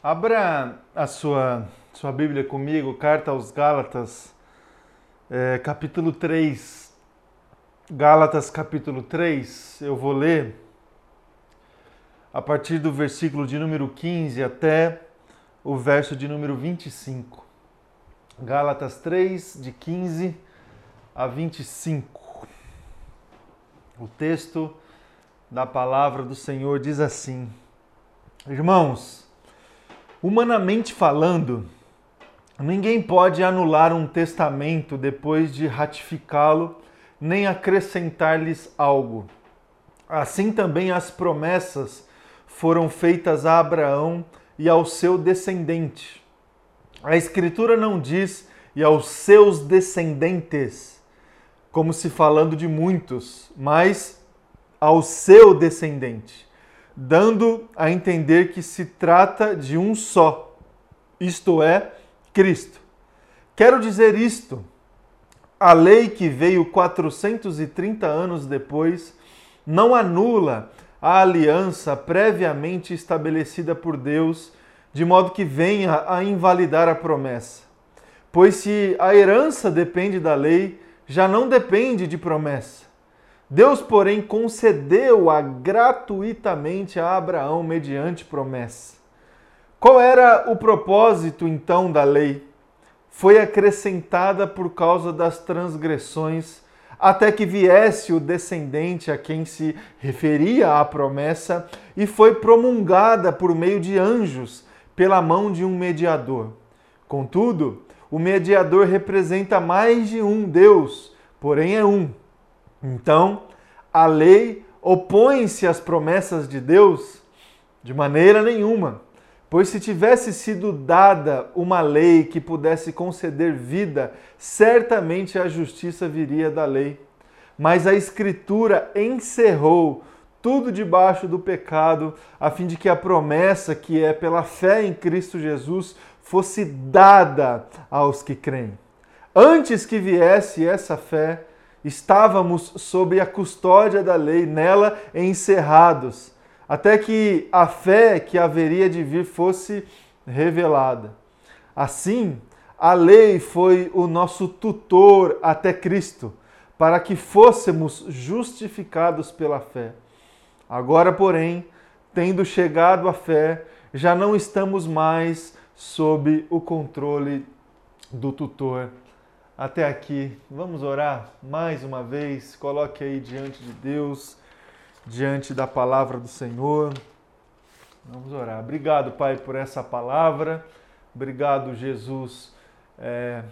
Abra a sua, sua Bíblia comigo, carta aos Gálatas, é, capítulo 3. Gálatas, capítulo 3, eu vou ler a partir do versículo de número 15 até o verso de número 25. Gálatas 3, de 15 a 25. O texto da palavra do Senhor diz assim: Irmãos, Humanamente falando, ninguém pode anular um testamento depois de ratificá-lo, nem acrescentar-lhes algo. Assim também as promessas foram feitas a Abraão e ao seu descendente. A Escritura não diz e aos seus descendentes, como se falando de muitos, mas ao seu descendente dando a entender que se trata de um só, isto é, Cristo. Quero dizer isto: a lei que veio 430 anos depois não anula a aliança previamente estabelecida por Deus, de modo que venha a invalidar a promessa. Pois se a herança depende da lei, já não depende de promessa. Deus, porém, concedeu-a gratuitamente a Abraão mediante promessa. Qual era o propósito então da lei? Foi acrescentada por causa das transgressões, até que viesse o descendente a quem se referia a promessa, e foi promulgada por meio de anjos, pela mão de um mediador. Contudo, o mediador representa mais de um Deus, porém é um. Então, a lei opõe-se às promessas de Deus? De maneira nenhuma. Pois se tivesse sido dada uma lei que pudesse conceder vida, certamente a justiça viria da lei. Mas a Escritura encerrou tudo debaixo do pecado, a fim de que a promessa, que é pela fé em Cristo Jesus, fosse dada aos que creem. Antes que viesse essa fé, estávamos sob a custódia da lei, nela encerrados, até que a fé que haveria de vir fosse revelada. Assim, a lei foi o nosso tutor até Cristo, para que fôssemos justificados pela fé. Agora, porém, tendo chegado a fé, já não estamos mais sob o controle do tutor até aqui. Vamos orar mais uma vez. Coloque aí diante de Deus, diante da palavra do Senhor. Vamos orar. Obrigado, Pai, por essa palavra. Obrigado, Jesus, é,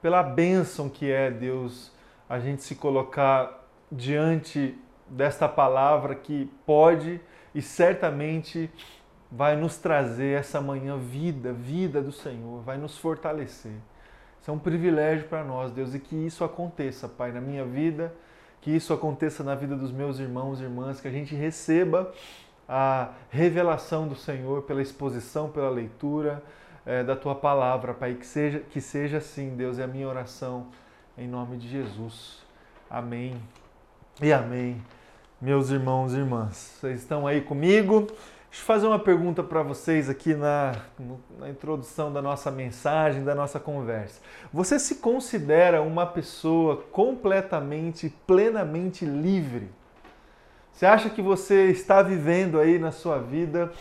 pela bênção que é, Deus, a gente se colocar diante desta palavra que pode e certamente vai nos trazer essa manhã vida, vida do Senhor, vai nos fortalecer. Isso é um privilégio para nós, Deus, e que isso aconteça, Pai, na minha vida, que isso aconteça na vida dos meus irmãos e irmãs, que a gente receba a revelação do Senhor pela exposição, pela leitura é, da tua palavra, Pai, que seja, que seja assim, Deus, é a minha oração, em nome de Jesus. Amém e amém. Meus irmãos e irmãs, vocês estão aí comigo? Deixa eu fazer uma pergunta para vocês aqui na, na introdução da nossa mensagem, da nossa conversa. Você se considera uma pessoa completamente, plenamente livre? Você acha que você está vivendo aí na sua vida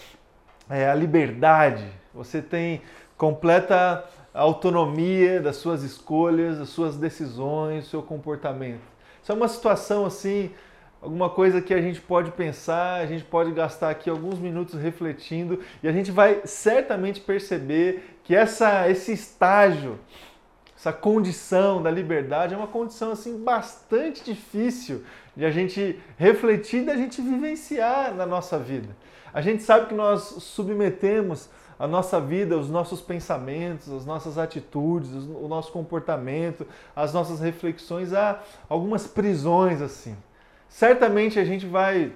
é, a liberdade? Você tem completa autonomia das suas escolhas, das suas decisões, do seu comportamento? Isso é uma situação assim alguma coisa que a gente pode pensar, a gente pode gastar aqui alguns minutos refletindo e a gente vai certamente perceber que essa, esse estágio, essa condição da liberdade é uma condição assim bastante difícil de a gente refletir e da gente vivenciar na nossa vida. A gente sabe que nós submetemos a nossa vida, os nossos pensamentos, as nossas atitudes, o nosso comportamento, as nossas reflexões a algumas prisões assim certamente a gente vai,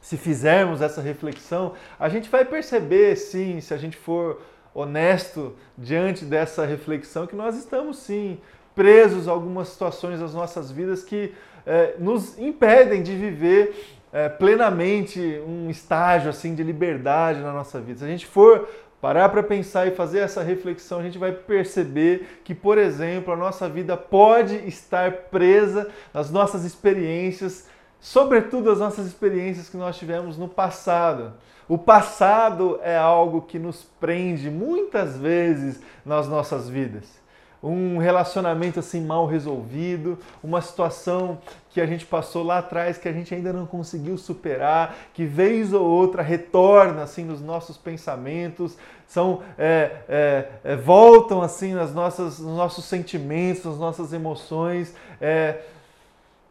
se fizermos essa reflexão, a gente vai perceber, sim, se a gente for honesto diante dessa reflexão, que nós estamos, sim, presos a algumas situações das nossas vidas que é, nos impedem de viver é, plenamente um estágio assim de liberdade na nossa vida. Se a gente for parar para pensar e fazer essa reflexão, a gente vai perceber que, por exemplo, a nossa vida pode estar presa nas nossas experiências, sobretudo as nossas experiências que nós tivemos no passado. O passado é algo que nos prende muitas vezes nas nossas vidas um relacionamento assim mal resolvido, uma situação que a gente passou lá atrás que a gente ainda não conseguiu superar, que vez ou outra retorna assim nos nossos pensamentos, são é, é, é, voltam assim nas nossas, nos nossos sentimentos, nas nossas emoções, é,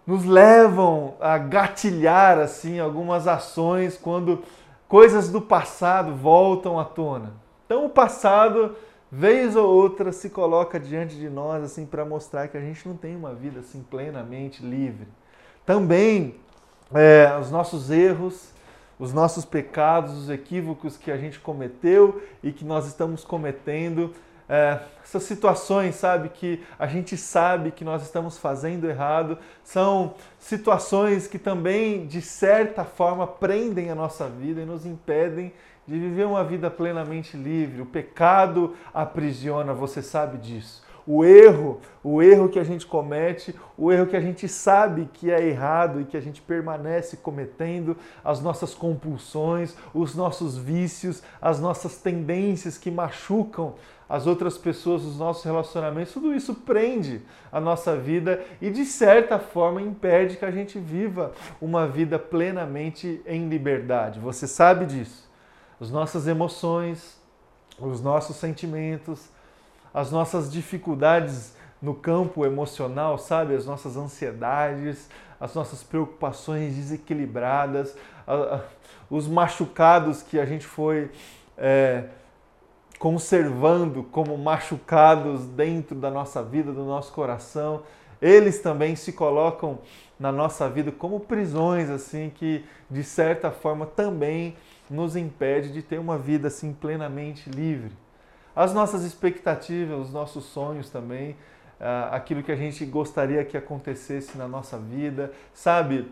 nos levam a gatilhar assim algumas ações quando coisas do passado voltam à tona. Então o passado vez ou outra se coloca diante de nós assim para mostrar que a gente não tem uma vida assim plenamente livre. Também é, os nossos erros, os nossos pecados, os equívocos que a gente cometeu e que nós estamos cometendo, é, essas situações, sabe, que a gente sabe que nós estamos fazendo errado, são situações que também, de certa forma, prendem a nossa vida e nos impedem de viver uma vida plenamente livre. O pecado aprisiona, você sabe disso. O erro, o erro que a gente comete, o erro que a gente sabe que é errado e que a gente permanece cometendo, as nossas compulsões, os nossos vícios, as nossas tendências que machucam as outras pessoas, os nossos relacionamentos, tudo isso prende a nossa vida e de certa forma impede que a gente viva uma vida plenamente em liberdade. Você sabe disso as nossas emoções, os nossos sentimentos, as nossas dificuldades no campo emocional, sabe? As nossas ansiedades, as nossas preocupações desequilibradas, os machucados que a gente foi é, conservando como machucados dentro da nossa vida, do nosso coração, eles também se colocam na nossa vida como prisões, assim, que de certa forma também nos impede de ter uma vida assim plenamente livre. As nossas expectativas, os nossos sonhos também, ah, aquilo que a gente gostaria que acontecesse na nossa vida, sabe?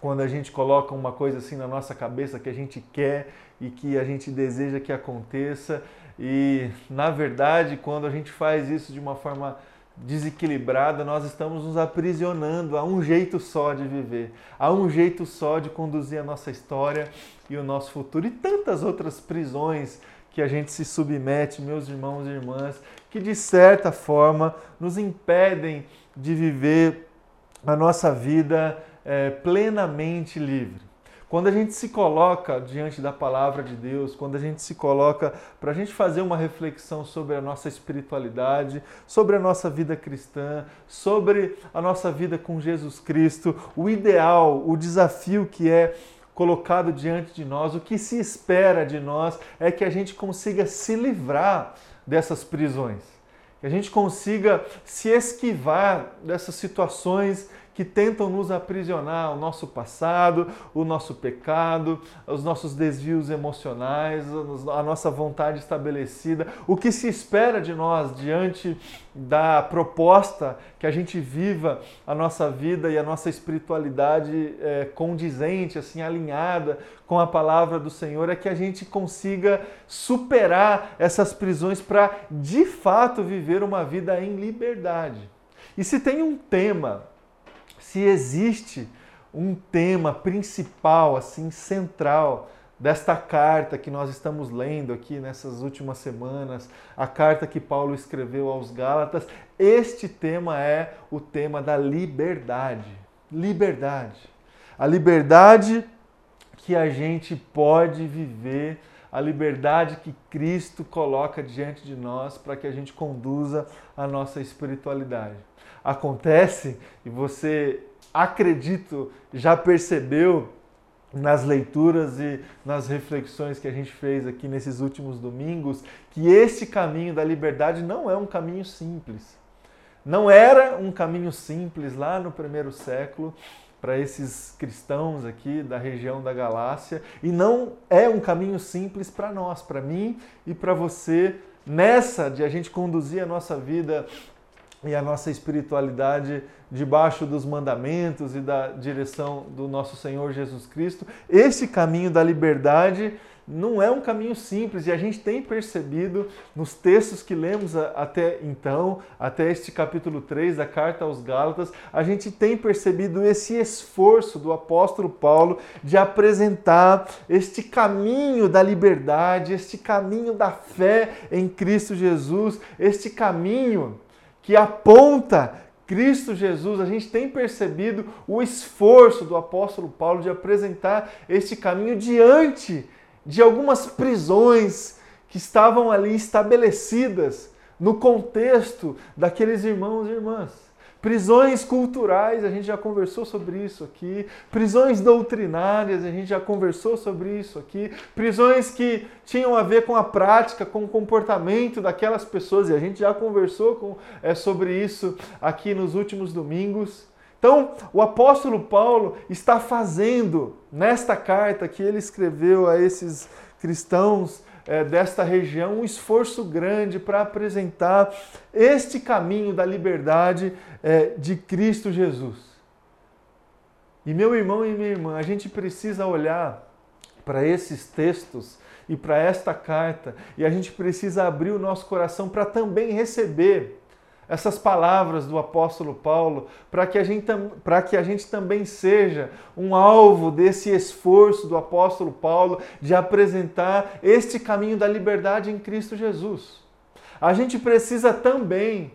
Quando a gente coloca uma coisa assim na nossa cabeça que a gente quer e que a gente deseja que aconteça, e na verdade, quando a gente faz isso de uma forma desequilibrada, nós estamos nos aprisionando a um jeito só de viver, a um jeito só de conduzir a nossa história e o nosso futuro e tantas outras prisões que a gente se submete, meus irmãos e irmãs, que de certa forma nos impedem de viver a nossa vida é, plenamente livre. Quando a gente se coloca diante da palavra de Deus, quando a gente se coloca para a gente fazer uma reflexão sobre a nossa espiritualidade, sobre a nossa vida cristã, sobre a nossa vida com Jesus Cristo, o ideal, o desafio que é colocado diante de nós, o que se espera de nós é que a gente consiga se livrar dessas prisões, que a gente consiga se esquivar dessas situações que tentam nos aprisionar, o nosso passado, o nosso pecado, os nossos desvios emocionais, a nossa vontade estabelecida, o que se espera de nós diante da proposta que a gente viva a nossa vida e a nossa espiritualidade é, condizente, assim, alinhada com a palavra do Senhor, é que a gente consiga superar essas prisões para de fato viver uma vida em liberdade. E se tem um tema se existe um tema principal, assim, central desta carta que nós estamos lendo aqui nessas últimas semanas, a carta que Paulo escreveu aos Gálatas, este tema é o tema da liberdade. Liberdade. A liberdade que a gente pode viver, a liberdade que Cristo coloca diante de nós para que a gente conduza a nossa espiritualidade acontece e você, acredito, já percebeu nas leituras e nas reflexões que a gente fez aqui nesses últimos domingos, que esse caminho da liberdade não é um caminho simples. Não era um caminho simples lá no primeiro século para esses cristãos aqui da região da Galácia e não é um caminho simples para nós, para mim e para você nessa de a gente conduzir a nossa vida e a nossa espiritualidade debaixo dos mandamentos e da direção do nosso Senhor Jesus Cristo. Esse caminho da liberdade não é um caminho simples e a gente tem percebido nos textos que lemos até então, até este capítulo 3 da carta aos Gálatas, a gente tem percebido esse esforço do apóstolo Paulo de apresentar este caminho da liberdade, este caminho da fé em Cristo Jesus, este caminho que aponta Cristo Jesus, a gente tem percebido o esforço do apóstolo Paulo de apresentar este caminho diante de algumas prisões que estavam ali estabelecidas no contexto daqueles irmãos e irmãs. Prisões culturais, a gente já conversou sobre isso aqui. Prisões doutrinárias, a gente já conversou sobre isso aqui. Prisões que tinham a ver com a prática, com o comportamento daquelas pessoas, e a gente já conversou com, é, sobre isso aqui nos últimos domingos. Então, o apóstolo Paulo está fazendo nesta carta que ele escreveu a esses cristãos é, desta região um esforço grande para apresentar este caminho da liberdade é, de Cristo Jesus. E meu irmão e minha irmã, a gente precisa olhar para esses textos e para esta carta e a gente precisa abrir o nosso coração para também receber essas palavras do apóstolo Paulo, para que, a gente, para que a gente também seja um alvo desse esforço do apóstolo Paulo de apresentar este caminho da liberdade em Cristo Jesus. A gente precisa também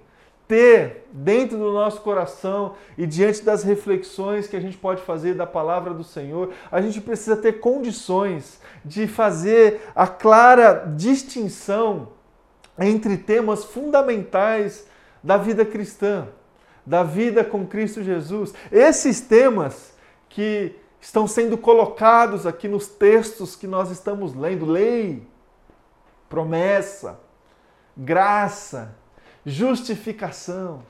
ter dentro do nosso coração e diante das reflexões que a gente pode fazer da palavra do Senhor, a gente precisa ter condições de fazer a clara distinção entre temas fundamentais da vida cristã, da vida com Cristo Jesus. Esses temas que estão sendo colocados aqui nos textos que nós estamos lendo: lei, promessa, graça, justificação.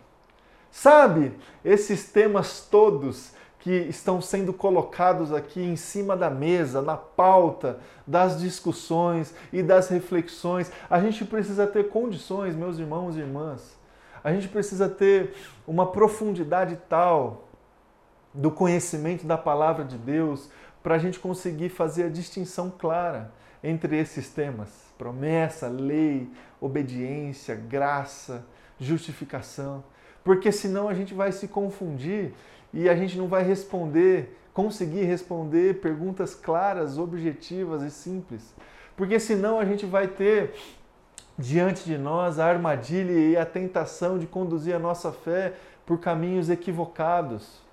Sabe, esses temas todos que estão sendo colocados aqui em cima da mesa, na pauta das discussões e das reflexões, a gente precisa ter condições, meus irmãos e irmãs, a gente precisa ter uma profundidade tal do conhecimento da palavra de Deus para a gente conseguir fazer a distinção clara entre esses temas: promessa, lei, obediência, graça, justificação. Porque senão a gente vai se confundir e a gente não vai responder, conseguir responder perguntas claras, objetivas e simples. Porque senão a gente vai ter diante de nós a armadilha e a tentação de conduzir a nossa fé por caminhos equivocados.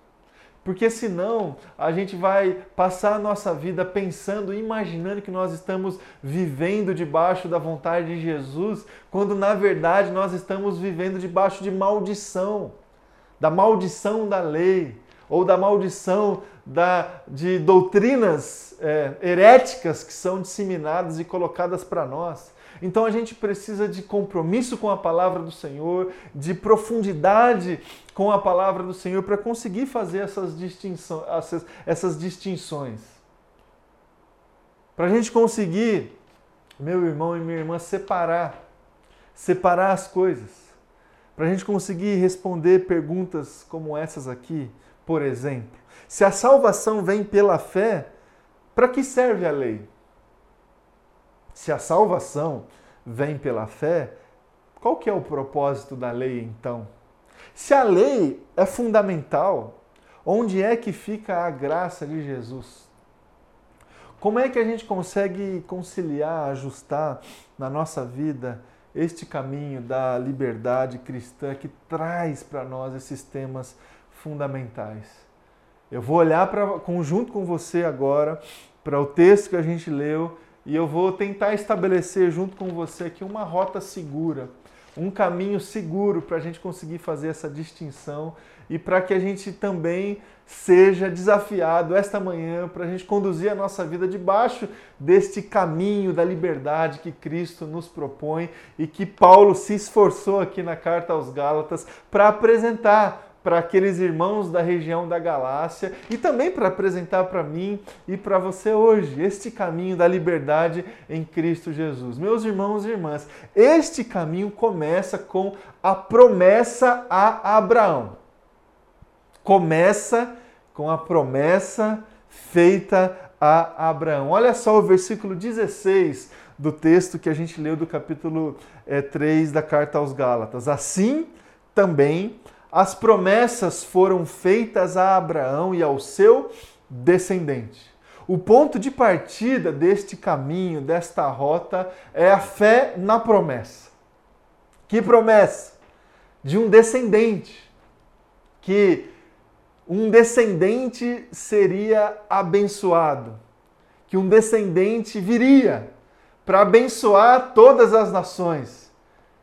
Porque senão a gente vai passar a nossa vida pensando, imaginando que nós estamos vivendo debaixo da vontade de Jesus, quando na verdade nós estamos vivendo debaixo de maldição, da maldição da lei, ou da maldição da, de doutrinas é, heréticas que são disseminadas e colocadas para nós. Então a gente precisa de compromisso com a palavra do Senhor, de profundidade com a palavra do Senhor para conseguir fazer essas distinções. Essas, essas distinções. Para a gente conseguir, meu irmão e minha irmã, separar, separar as coisas. Para a gente conseguir responder perguntas como essas aqui, por exemplo. Se a salvação vem pela fé, para que serve a lei? Se a salvação vem pela fé, qual que é o propósito da lei então? Se a lei é fundamental, onde é que fica a graça de Jesus? Como é que a gente consegue conciliar, ajustar na nossa vida este caminho da liberdade cristã que traz para nós esses temas fundamentais? Eu vou olhar para junto com você agora para o texto que a gente leu e eu vou tentar estabelecer junto com você aqui uma rota segura, um caminho seguro para a gente conseguir fazer essa distinção e para que a gente também seja desafiado esta manhã para a gente conduzir a nossa vida debaixo deste caminho da liberdade que Cristo nos propõe e que Paulo se esforçou aqui na carta aos Gálatas para apresentar para aqueles irmãos da região da Galácia e também para apresentar para mim e para você hoje este caminho da liberdade em Cristo Jesus. Meus irmãos e irmãs, este caminho começa com a promessa a Abraão. Começa com a promessa feita a Abraão. Olha só o versículo 16 do texto que a gente leu do capítulo é, eh, 3 da carta aos Gálatas. Assim também as promessas foram feitas a Abraão e ao seu descendente. O ponto de partida deste caminho, desta rota, é a fé na promessa. Que promessa? De um descendente. Que um descendente seria abençoado. Que um descendente viria para abençoar todas as nações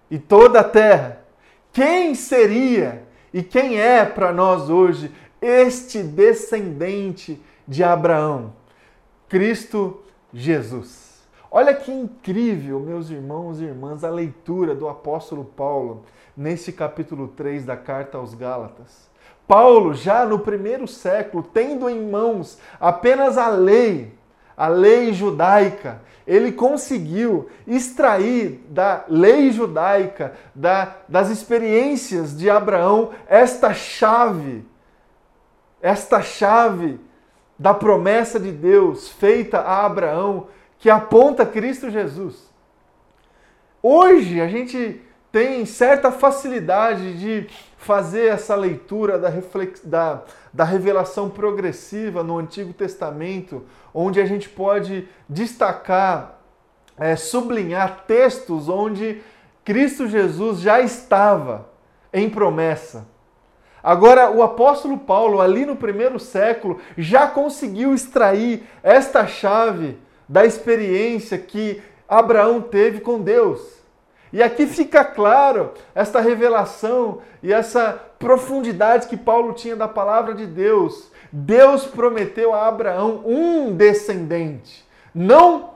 e toda a terra. Quem seria e quem é para nós hoje este descendente de Abraão? Cristo Jesus. Olha que incrível, meus irmãos e irmãs, a leitura do apóstolo Paulo nesse capítulo 3 da carta aos Gálatas. Paulo, já no primeiro século, tendo em mãos apenas a lei, a lei judaica, ele conseguiu extrair da lei judaica, da, das experiências de Abraão, esta chave, esta chave da promessa de Deus feita a Abraão, que aponta Cristo Jesus. Hoje a gente tem certa facilidade de fazer essa leitura da, reflex... da, da revelação progressiva no Antigo Testamento, onde a gente pode destacar, é, sublinhar textos onde Cristo Jesus já estava em promessa. Agora, o apóstolo Paulo, ali no primeiro século, já conseguiu extrair esta chave da experiência que Abraão teve com Deus. E aqui fica claro esta revelação e essa profundidade que Paulo tinha da palavra de Deus. Deus prometeu a Abraão um descendente, não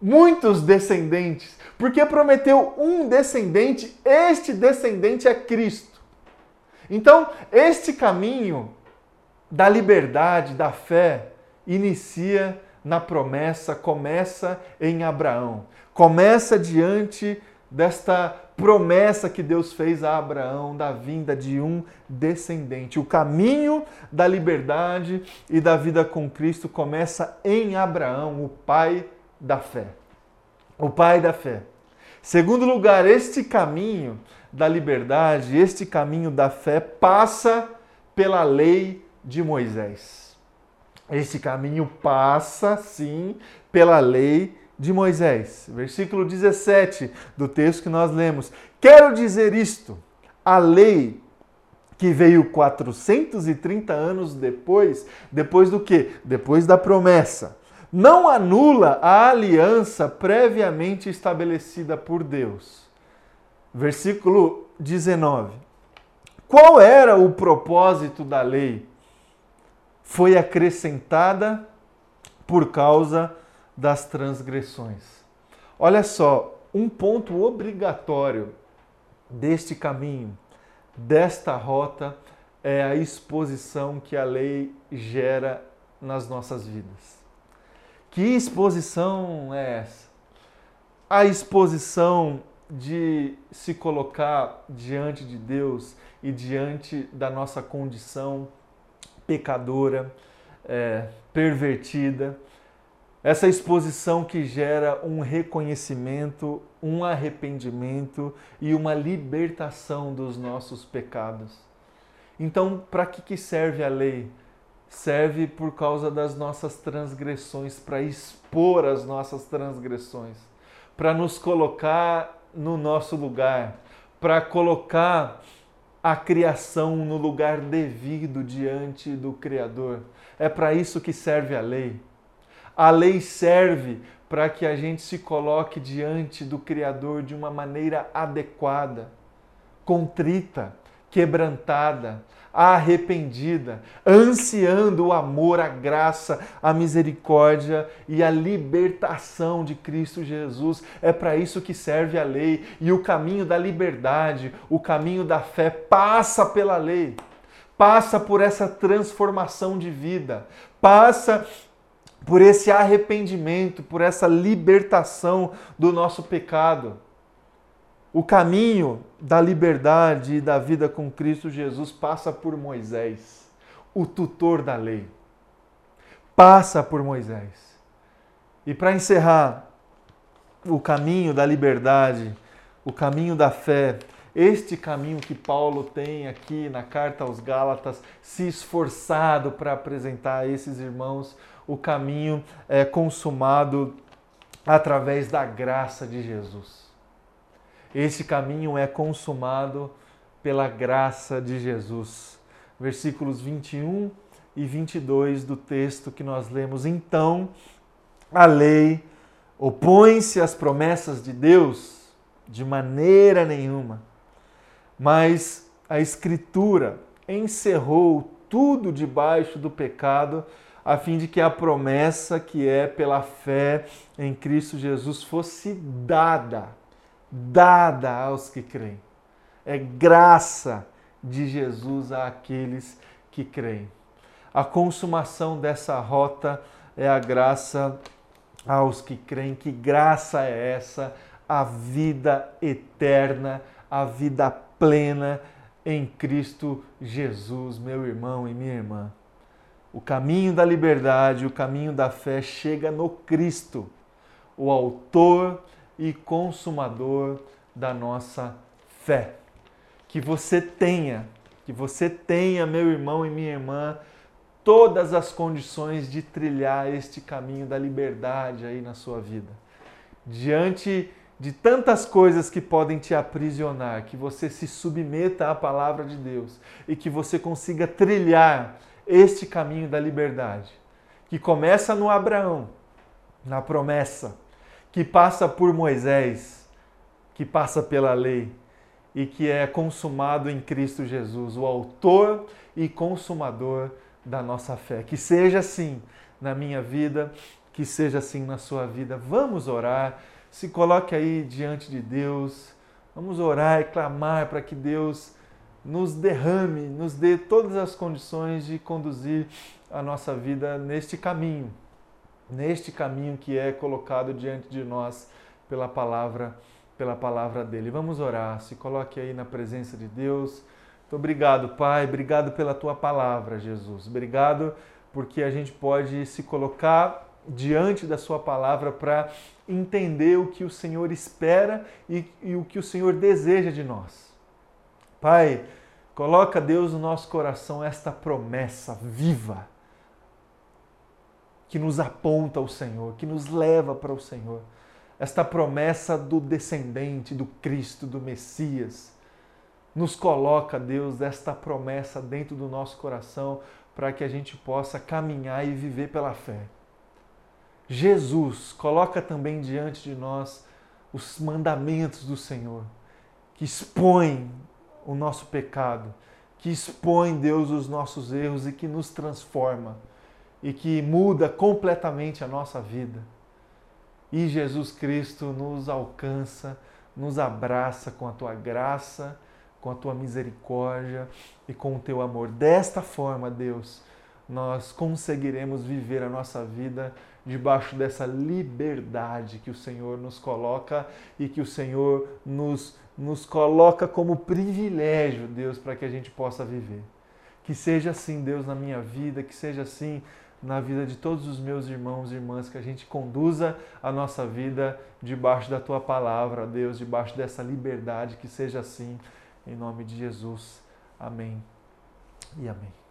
muitos descendentes, porque prometeu um descendente, este descendente é Cristo. Então, este caminho da liberdade, da fé, inicia na promessa, começa em Abraão, começa diante desta promessa que Deus fez a Abraão da vinda de um descendente. O caminho da liberdade e da vida com Cristo começa em Abraão, o pai da fé. O pai da fé. Segundo lugar, este caminho da liberdade, este caminho da fé passa pela lei de Moisés. Este caminho passa, sim, pela lei de Moisés. Versículo 17 do texto que nós lemos. Quero dizer isto: a lei que veio 430 anos depois, depois do que? Depois da promessa. Não anula a aliança previamente estabelecida por Deus. Versículo 19. Qual era o propósito da lei? Foi acrescentada por causa das transgressões. Olha só, um ponto obrigatório deste caminho, desta rota, é a exposição que a lei gera nas nossas vidas. Que exposição é essa? A exposição de se colocar diante de Deus e diante da nossa condição pecadora, é, pervertida, essa exposição que gera um reconhecimento, um arrependimento e uma libertação dos nossos pecados. Então, para que, que serve a lei? Serve por causa das nossas transgressões, para expor as nossas transgressões, para nos colocar no nosso lugar, para colocar a criação no lugar devido diante do Criador. É para isso que serve a lei. A lei serve para que a gente se coloque diante do Criador de uma maneira adequada, contrita, quebrantada, arrependida, ansiando o amor, a graça, a misericórdia e a libertação de Cristo Jesus. É para isso que serve a lei. E o caminho da liberdade, o caminho da fé passa pela lei passa por essa transformação de vida, passa por esse arrependimento, por essa libertação do nosso pecado. O caminho da liberdade e da vida com Cristo Jesus passa por Moisés, o tutor da lei. Passa por Moisés. E para encerrar, o caminho da liberdade, o caminho da fé, este caminho que Paulo tem aqui na carta aos Gálatas, se esforçado para apresentar a esses irmãos o caminho é consumado através da graça de Jesus. Esse caminho é consumado pela graça de Jesus. Versículos 21 e 22 do texto que nós lemos. Então, a lei opõe-se às promessas de Deus de maneira nenhuma, mas a Escritura encerrou tudo debaixo do pecado, a fim de que a promessa que é pela fé em Cristo Jesus fosse dada, dada aos que creem. É graça de Jesus àqueles que creem. A consumação dessa rota é a graça aos que creem. Que graça é essa? A vida eterna, a vida plena em Cristo Jesus, meu irmão e minha irmã. O caminho da liberdade, o caminho da fé chega no Cristo, o Autor e Consumador da nossa fé. Que você tenha, que você tenha, meu irmão e minha irmã, todas as condições de trilhar este caminho da liberdade aí na sua vida. Diante de tantas coisas que podem te aprisionar, que você se submeta à palavra de Deus e que você consiga trilhar este caminho da liberdade, que começa no Abraão, na promessa, que passa por Moisés, que passa pela lei e que é consumado em Cristo Jesus, o autor e consumador da nossa fé. Que seja assim na minha vida, que seja assim na sua vida. Vamos orar, se coloque aí diante de Deus. Vamos orar e clamar para que Deus nos derrame, nos dê todas as condições de conduzir a nossa vida neste caminho, neste caminho que é colocado diante de nós pela palavra, pela palavra dele. Vamos orar. Se coloque aí na presença de Deus. Muito obrigado, Pai. Obrigado pela tua palavra, Jesus. Obrigado porque a gente pode se colocar diante da Sua palavra para entender o que o Senhor espera e, e, o que o Senhor deseja de nós. Pai, coloca Deus no nosso coração esta promessa viva que nos aponta ao Senhor, que nos leva para o Senhor. Esta promessa do descendente, do Cristo, do Messias nos coloca, Deus, esta promessa dentro do nosso coração para que a gente possa caminhar e viver pela fé. Jesus coloca também diante de nós os mandamentos do Senhor, que expõem o nosso pecado, que expõe, Deus, os nossos erros e que nos transforma e que muda completamente a nossa vida. E Jesus Cristo nos alcança, nos abraça com a tua graça com a tua misericórdia e com o teu amor. Desta forma, Deus, nós conseguiremos viver a nossa vida debaixo dessa liberdade que o Senhor nos coloca e que o Senhor nos, nos coloca como privilégio, Deus, para que a gente possa viver. Que seja assim, Deus, na minha vida, que seja assim na vida de todos os meus irmãos e irmãs, que a gente conduza a nossa vida debaixo da tua palavra, Deus, debaixo dessa liberdade, que seja assim em nome de Jesus. Amém e amém.